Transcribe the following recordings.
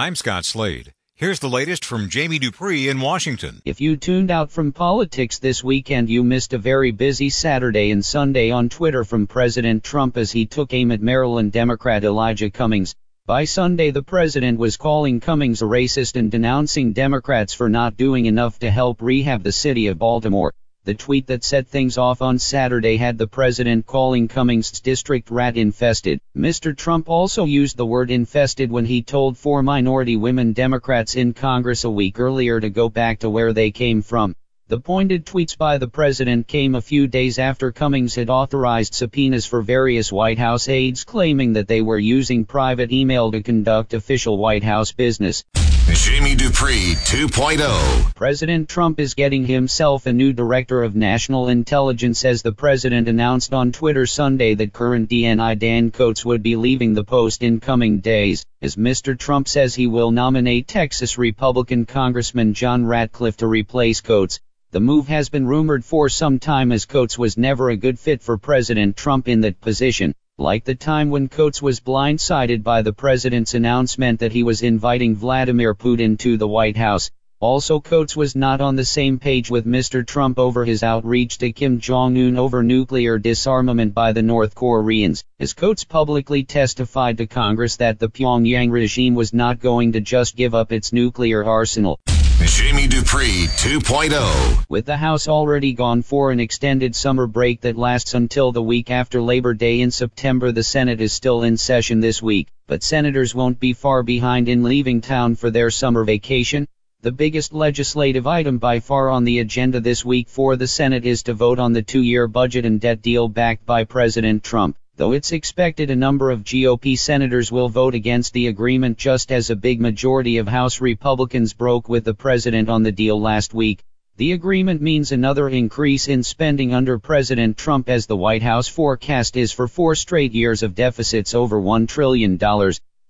I'm Scott Slade. Here's the latest from Jamie Dupree in Washington. If you tuned out from politics this weekend, you missed a very busy Saturday and Sunday on Twitter from President Trump as he took aim at Maryland Democrat Elijah Cummings. By Sunday, the president was calling Cummings a racist and denouncing Democrats for not doing enough to help rehab the city of Baltimore. The tweet that set things off on Saturday had the president calling Cummings' district rat infested. Mr. Trump also used the word infested when he told four minority women Democrats in Congress a week earlier to go back to where they came from. The pointed tweets by the president came a few days after Cummings had authorized subpoenas for various White House aides claiming that they were using private email to conduct official White House business. Jamie Dupree 2.0. President Trump is getting himself a new director of national intelligence as the president announced on Twitter Sunday that current DNI Dan Coats would be leaving the post in coming days, as Mr. Trump says he will nominate Texas Republican Congressman John Ratcliffe to replace Coats. The move has been rumored for some time as Coats was never a good fit for President Trump in that position like the time when Coats was blindsided by the president's announcement that he was inviting Vladimir Putin to the White House. Also Coats was not on the same page with Mr. Trump over his outreach to Kim Jong-un over nuclear disarmament by the North Koreans, as Coats publicly testified to Congress that the Pyongyang regime was not going to just give up its nuclear arsenal. Jamie Dupree 2.0. With the House already gone for an extended summer break that lasts until the week after Labor Day in September, the Senate is still in session this week, but senators won't be far behind in leaving town for their summer vacation. The biggest legislative item by far on the agenda this week for the Senate is to vote on the two-year budget and debt deal backed by President Trump though it's expected a number of GOP senators will vote against the agreement just as a big majority of House Republicans broke with the president on the deal last week. The agreement means another increase in spending under President Trump as the White House forecast is for four straight years of deficits over $1 trillion.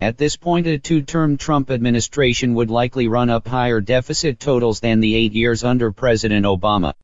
At this point, a two-term Trump administration would likely run up higher deficit totals than the eight years under President Obama.